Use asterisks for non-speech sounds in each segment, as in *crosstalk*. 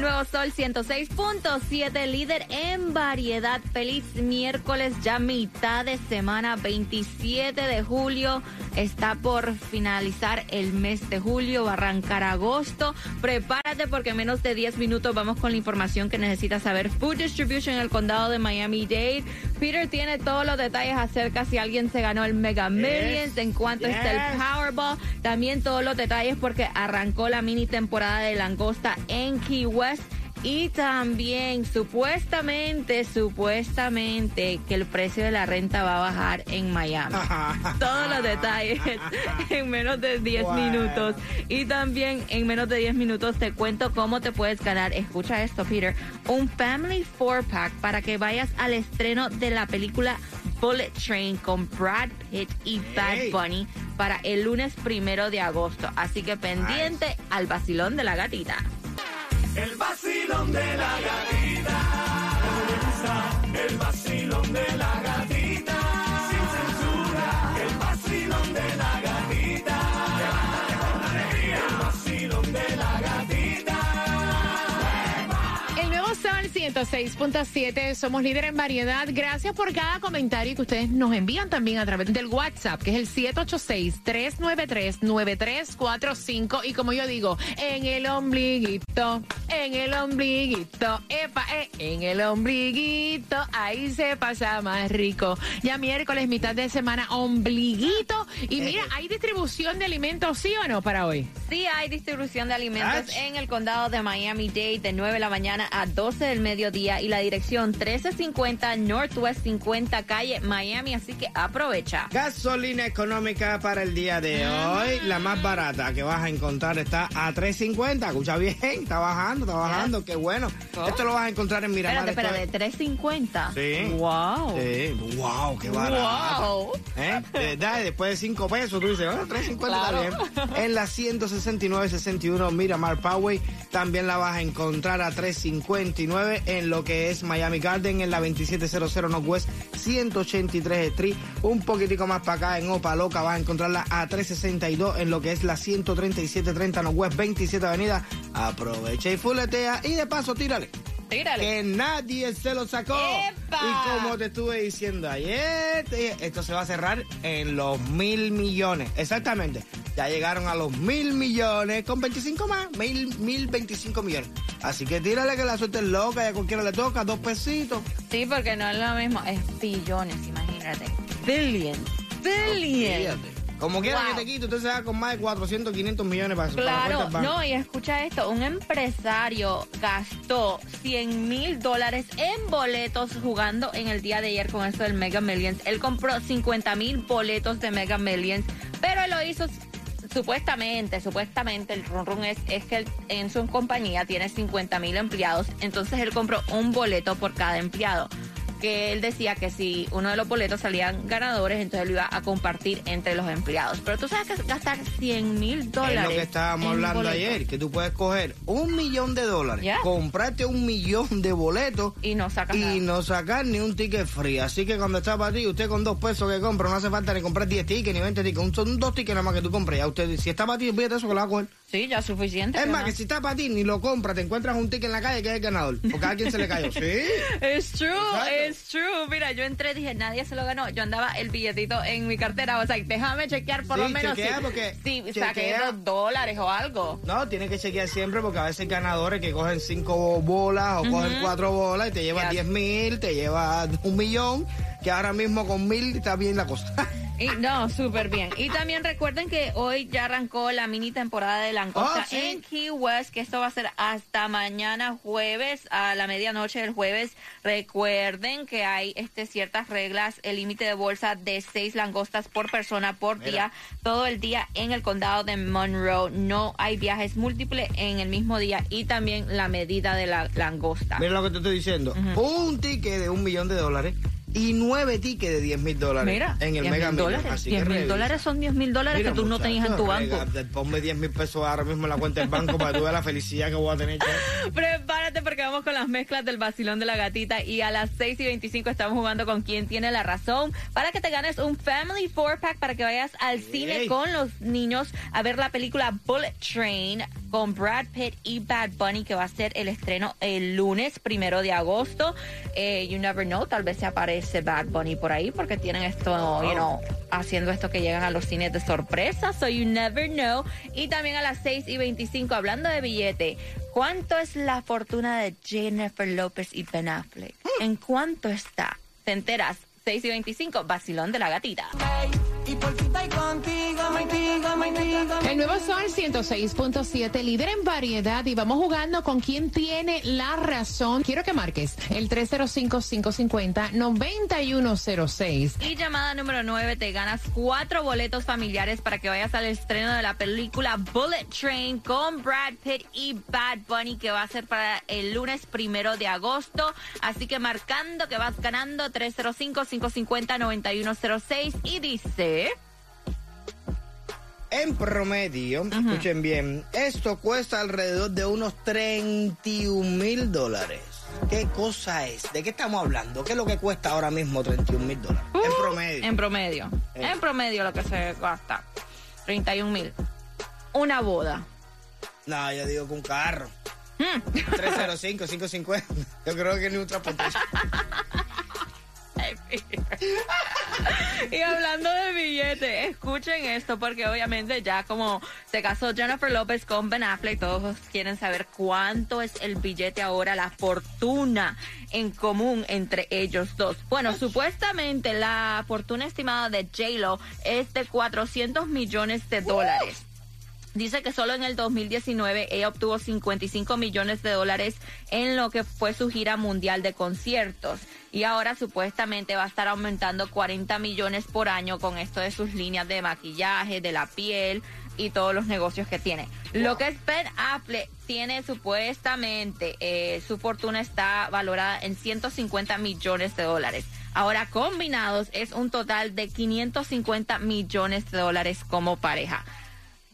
Nuevo Sol 106.7, líder en variedad. Feliz miércoles, ya mitad de semana, 27 de julio. Está por finalizar el mes de julio, va a arrancar agosto. Prepárate porque en menos de 10 minutos vamos con la información que necesitas saber. Food Distribution en el condado de Miami-Dade. Peter tiene todos los detalles acerca si alguien se ganó el Mega Millions, en cuanto está el Powerball. También todos los detalles porque arrancó la mini temporada de langosta en Key West. Y también supuestamente, supuestamente que el precio de la renta va a bajar en Miami. Todos los detalles *laughs* en menos de 10 Wow. minutos. Y también en menos de 10 minutos te cuento cómo te puedes ganar. Escucha esto, Peter. Un Family 4-Pack para que vayas al estreno de la película Bullet Train con Brad Pitt y Bad Hey. Bunny para el lunes primero de agosto. Así que pendiente al vacilón de la gatita. El vacilón de la gatita. El vacilón de la gatita. Sol 106.7, somos líder en variedad. Gracias por cada comentario que ustedes nos envían también a través del WhatsApp, que es el 786-393-9345. Y como yo digo, en el ombliguito, en el ombliguito, epa, eh, en el ombliguito, ahí se pasa más rico. Ya miércoles, mitad de semana, ombliguito. Y mira, ¿hay distribución de alimentos, sí o no, para hoy? Sí hay distribución de alimentos Ach. en el condado de Miami-Dade de 9 de la mañana a 12 del mediodía y la dirección 1350 Northwest 50 calle Miami, así que aprovecha. Gasolina económica para el día de hoy. La más barata que vas a encontrar está a 3.50. Escucha bien, está bajando, está bajando. Qué bueno. Oh. Esto lo vas a encontrar en Miramar. Espérate, espérate, 350. Sí. Wow. Sí. Wow, qué barato. Wow. ¿Eh? De- después de 5 pesos, tú dices, oh, 3.50 Claro. está bien. En la 169-61 Miramar Poway también la vas a encontrar a 3.59 en lo que es Miami Garden, en la 2700 Northwest 183 Street. Un poquitico más para acá en Opa Loca vas a encontrarla a 3.62 en lo que es la 13730 Northwest 27 Avenida. Aprovecha y fuletea y de paso tírale Tírale. que nadie se lo sacó. ¡Epa! Y como te estuve diciendo ayer, te dije, esto se va a cerrar en los mil millones. Exactamente. Ya llegaron a los mil millones con 25 más, mil, mil 25 millones. Así que tírale que la suerte es loca y a cualquiera le toca, dos pesitos. Sí, porque no es lo mismo, es billones, imagínate. Billions. Billions. Fíjate. Como quiera Wow. que te quite, usted se va con más de 400, 500 millones para, para la Claro, no, y escucha esto, un empresario gastó 100 mil dólares en boletos jugando en el día de ayer con esto del Mega Millions. Él compró 50 mil boletos de Mega Millions, pero él lo hizo supuestamente, supuestamente el run run es, es que él en su compañía tiene 50 mil empleados, entonces él compró un boleto por cada empleado. Que él decía que si uno de los boletos salían ganadores, entonces lo iba a compartir entre los empleados. Pero tú sabes que gastar 100 mil dólares. Es lo que estábamos hablando ayer, que tú puedes coger un millón de dólares, Ya. comprarte un millón de boletos Y no sacas y nada. no sacar ni un ticket free. Así que cuando está para ti, usted con dos pesos que compra, no hace falta ni comprar 10 tickets ni 20 tickets. Son dos tickets nada más que tú compras. Ya usted, si está para ti, olvídate eso que lo va a coger. Sí, ya suficiente. Es ¿qué más, que si está para ti, ni lo compras, te encuentras un ticket en la calle que es el ganador. Porque a alguien se le cayó. Sí. *laughs* Es true, es true. Mira, yo entré, dije, nadie se lo ganó. Yo andaba el billetito en mi cartera. O sea, déjame chequear por Sí, lo menos chequea, si, porque si chequea. saqué dos dólares o algo. No, tienes que chequear siempre porque a veces hay ganadores que cogen cinco bolas o cogen cuatro bolas y te llevas Ya. 10 mil, te llevas un millón, que ahora mismo con mil está bien la cosa. *laughs* Y, no, súper bien. Y también recuerden que hoy ya arrancó la mini temporada de langosta Oh, sí. en Key West, que esto va a ser hasta mañana jueves, a la medianoche del jueves. Recuerden que hay este ciertas reglas, el límite de bolsa de seis langostas por persona por Mira. día, todo el día en el condado de Monroe. No hay viajes múltiples en el mismo día y también la medida de la langosta. Mira lo que te estoy diciendo. Un ticket de un millón de dólares y nueve tickets de 10 mil dólares Mira, en el 10 Mega dólares. Así 10 que mil dólares son 10 mil dólares Mira, que tú no tenías en tu banco. rega- Ponme 10 mil pesos ahora mismo en la cuenta del banco para que tú veas la felicidad que voy a tener. *laughs* Prepárate porque vamos con las mezclas del vacilón de la gatita y a las 6 y 25 estamos jugando con quien tiene la razón para que te ganes un Family Four Pack para que vayas al cine con los niños a ver la película Bullet Train con Brad Pitt y Bad Bunny que va a ser el estreno el lunes primero de agosto. Eh, you never know, tal vez se aparece Bad Bunny por ahí porque tienen esto, you know, haciendo esto que llegan a los cines de sorpresa, so you never know. Y también a las 6 y 25, hablando de billete, ¿cuánto es la fortuna de Jennifer López y Ben Affleck? ¿En cuánto está? Te enteras. 6 y 25, vacilón de la gatita. Y por ti El nuevo Sol 106.7, líder en variedad y vamos jugando con quien tiene la razón. Quiero que marques el 305-550-9106. Y llamada número 9, te ganas cuatro boletos familiares para que vayas al estreno de la película Bullet Train con Brad Pitt y Bad Bunny, que va a ser para el lunes primero de agosto. Así que marcando que vas ganando 305-550-9106 y dice... En promedio, escuchen bien, esto cuesta alrededor de unos 31 mil dólares. ¿Qué cosa es? ¿De qué estamos hablando? ¿Qué es lo que cuesta ahora mismo 31 mil dólares? en promedio. En promedio. Eh. En promedio lo que se gasta. 31 mil. Una boda. No, yo digo que un carro. Hmm. 305, 550. Yo creo que ni un transportación. *laughs* Y hablando de billetes, escuchen esto porque obviamente ya como se casó Jennifer López con Ben Affleck, todos quieren saber cuánto es el billete ahora, la fortuna en común entre ellos dos. Bueno, supuestamente la fortuna estimada de J-Lo es de 400 millones de dólares. Dice que solo en el 2019 ella obtuvo 55 millones de dólares en lo que fue su gira mundial de conciertos. Y ahora supuestamente va a estar aumentando 40 millones por año con esto de sus líneas de maquillaje, de la piel y todos los negocios que tiene. Lo que es Ben Affleck tiene supuestamente, eh, su fortuna está valorada en 150 millones de dólares. Ahora combinados es un total de 550 millones de dólares como pareja.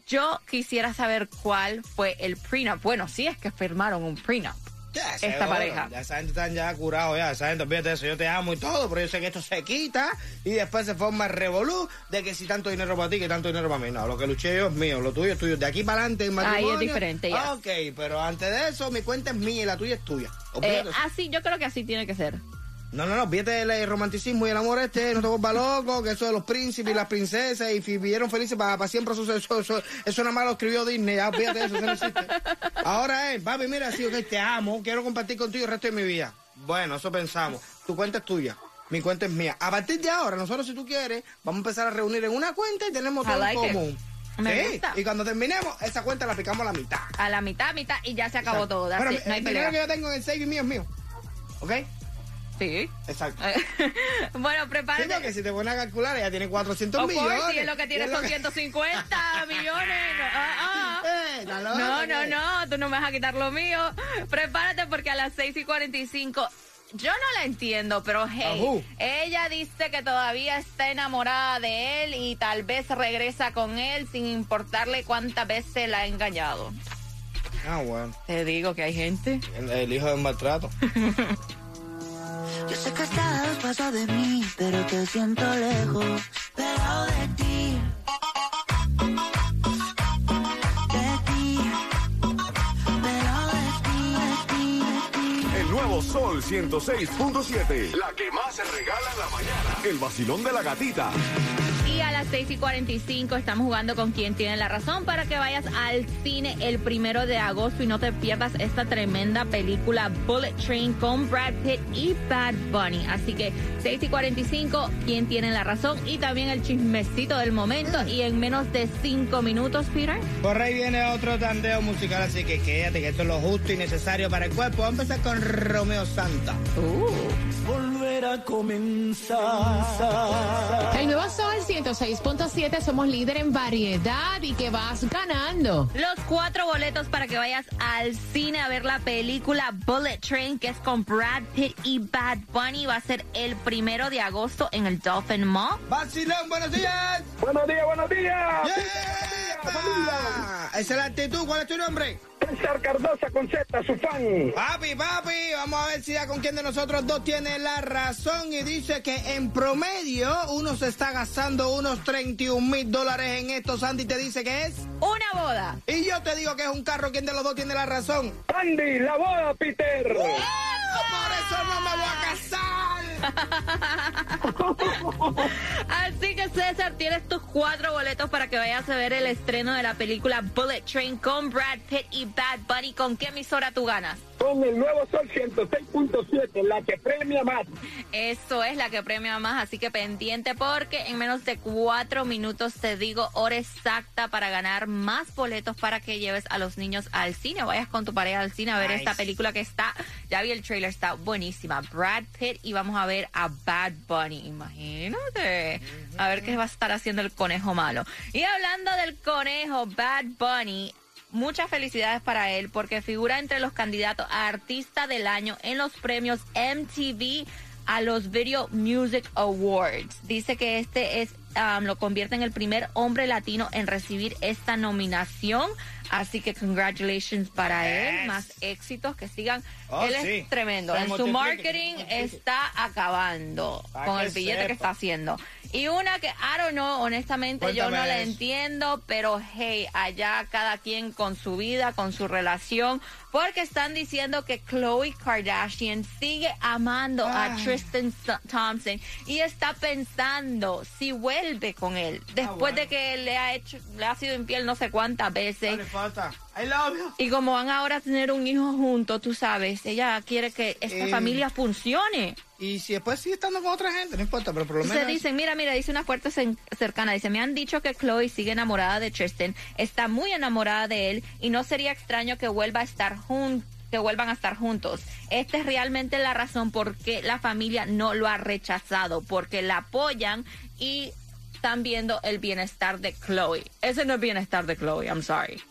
Yo quisiera saber cuál fue el prenup. Bueno, sí es que firmaron un prenup. Ya, Esta seguro. pareja. Ya esa gente están ya curados ya. Esa gente, olvídate eso. Yo te amo y todo, pero yo sé que esto se quita y después se forma el revolú de que si tanto dinero para ti, que tanto dinero para mí. No, lo que luché yo es mío, lo tuyo es tuyo. De aquí para adelante en Ahí es matrimonio. diferente, ya. Ok, pero antes de eso, mi cuenta es mía y la tuya es tuya. Eh, así, yo creo que así tiene que ser. No, no, no, del eh, romanticismo y el amor este, no te vuelvas loco, que eso de los príncipes y las princesas y vivieron felices para, siempre, eso, eso, eso, eso nada más lo escribió Disney, ya, olvídate de eso, eso no existe. Ahora es, papi, mira, sí, ok, te amo, quiero compartir contigo el resto de mi vida. Bueno, eso pensamos, tu cuenta es tuya. Mi cuenta es mía. A partir de ahora, nosotros, si tú quieres, vamos a empezar a reunir en una cuenta y tenemos todo like en it. común. Me Sí, gusta. Y cuando terminemos, esa cuenta la picamos a la mitad. A la mitad, mitad y ya se acabó todo. Bueno, hay el dinero pelea. que yo tengo en el saving mío es mío. ¿Ok? Sí. Exacto. *laughs* bueno, Sí, prepárate. porque si te pones a calcular, ella tiene 400 Of course, millones. y es lo que tiene son que- 150 millones. No, ah, ah. *laughs* Eh, No, no, no, tú no me vas a quitar lo mío. Prepárate porque a las 6 y 45. Yo no la entiendo, pero hey, Ajú. ella dice que todavía está enamorada de él y tal vez regresa con él sin importarle cuántas veces la ha engañado. Ah, bueno. Te digo que hay gente. El, el hijo del maltrato. *laughs* Yo sé que estás paso de mí, pero te siento lejos, pero de ti. De ti. Pero de ti, de ti, de ti. El nuevo Sol 106.7. La que más se regala en la mañana. El vacilón de la gatita. A las las 6 y 45 estamos jugando con quien tiene la razón para que vayas al cine el primero de agosto y no te pierdas esta tremenda película Bullet Train con Brad Pitt y Bad Bunny. Así que 6 y 45, quien tiene la razón y también el chismecito del momento y en menos de 5 minutos, Peter. Por ahí viene otro tandeo musical, así que quédate que esto es lo justo y necesario para el cuerpo. Vamos a empezar con Romeo Santa. Uh. Volver a comenzar. El nuevo Sol 106.7, somos líder en variedad y que vas ganando. Los cuatro boletos para que vayas al cine a ver la película Bullet Train, que es con Brad Pitt y Bad Bunny, va a ser el primero de agosto en el Dolphin Mall. Vacilón, buenos días. Buenos días, buenos días. ¡Yeah! Esa es la actitud. ¿Cuál es tu nombre? César Cardosa con Z, su fan. Papi, papi, vamos a ver si ya con quién de nosotros dos tiene la razón y dice que en promedio uno se está gastando unos 31 mil dólares en esto. Sandy te dice que es. Una boda. Y yo te digo que es un carro. ¿Quién de los dos tiene la razón? Andy, la boda, Peter. Por eso no me voy a casar. Así que César, tienes tus cuatro boletos para que vayas a ver el estreno de la película Bullet Train con Brad Pitt y Bad Bunny. ¿Con qué emisora tú ganas? Con el nuevo Sol 106.7, la que premia más. Eso es la que premia más, así que pendiente porque en menos de cuatro minutos te digo hora exacta para ganar más boletos para que lleves a los niños al cine. Vayas con tu pareja al cine a ver Nice. esta película que está, ya vi el trailer, está buenísima. Brad Pitt y vamos a ver a Bad Bunny, imagínate. A ver qué va a estar haciendo el conejo malo. Y hablando del conejo, Bad Bunny. Muchas felicidades para él porque figura entre los candidatos a Artista del Año en los premios MTV a los Video Music Awards. Dice que este es um, lo convierte en el primer hombre latino en recibir esta nominación. Así que congratulations para él, más éxitos que sigan. Oh, él sí. es tremendo. Se en su marketing está acabando Pa' con el billete sepa. que está haciendo. Y una que, I don't know, honestamente yo no la eso. entiendo, pero hey, allá cada quien con su vida, con su relación, porque están diciendo que Khloe Kardashian sigue amando a. Tristan Th- Thompson y está pensando si vuelve con él después Ah, bueno. de que le ha hecho, le ha sido infiel no sé cuántas veces. I love you. Y como van ahora a tener un hijo juntos, tú sabes, ella quiere que esta Eh, familia funcione. Y si después sigue estando con otra gente, no importa, pero por lo Se menos. dicen, mira, mira, dice una fuerte cercana, dice, me han dicho que Chloe sigue enamorada de Tristan, está muy enamorada de él y no sería extraño que vuelva a estar juntos que vuelvan a estar juntos. Esta es realmente la razón por qué la familia no lo ha rechazado, porque la apoyan y están viendo el bienestar de Chloe. Ese no es bienestar de Chloe, I'm sorry.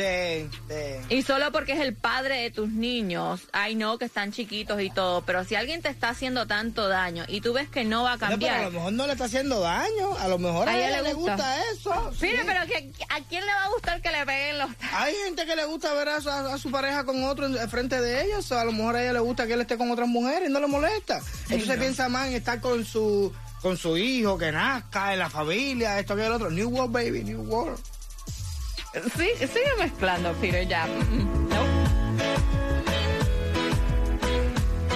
Sí, sí. Y solo porque es el padre de tus niños, ay no, que están chiquitos y todo, pero si alguien te está haciendo tanto daño y tú ves que no va a No, pero a cambiar, lo mejor no le está haciendo daño. A lo mejor a, ella, le gusta, eso. sí. Mira, pero que, ¿a quién le va a gustar que le peguen los Hay gente que le gusta ver a su, a su pareja con otro en, frente de ellos. A lo mejor a ella le gusta que él esté con otras mujeres y no le molesta. Entonces piensa más en estar con su con su hijo, que nazca, en la familia, esto que el otro. New World, baby, New World. Sí, sigue mezclando, Peter, ya. No.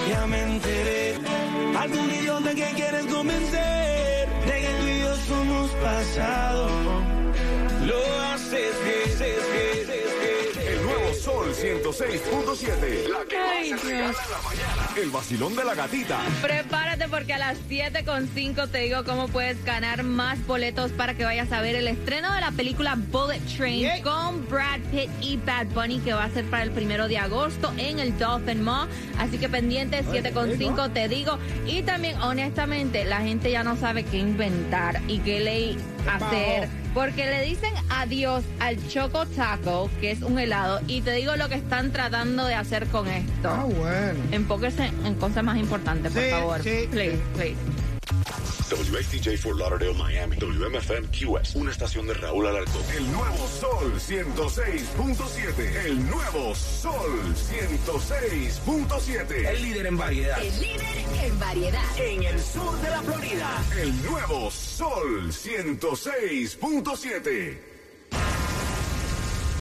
Ya me enteré. Algún idiota que quieres convencer de que tú y yo somos pasado. Lo haces bien, haces bien, Sol 106.7. La que Ay, más se regala en la mañana. El vacilón de la gatita. Prepárate porque a las 7.5 te digo cómo puedes ganar más boletos para que vayas a ver el estreno de la película Bullet Train Yeah. con Brad Pitt y Bad Bunny que va a ser para el primero de agosto en el Dolphin Mall. Así que pendiente, 7.5 te digo. Y también, honestamente, la gente ya no sabe qué inventar y qué ley hacer. Porque le dicen adiós al Choco Taco, que es un helado, y te digo lo que están tratando de hacer con esto. Ah, bueno. Enfóquese en cosas más importantes, por Sí, favor. sí, please, sí. please. WXTJ for Lauderdale, Miami. WMFM QS. Una estación de Raúl Alarcón. El nuevo Sol 106.7. El nuevo Sol 106.7. El líder en variedad. El líder en variedad. En el sur de la Florida. El nuevo Sol 106.7.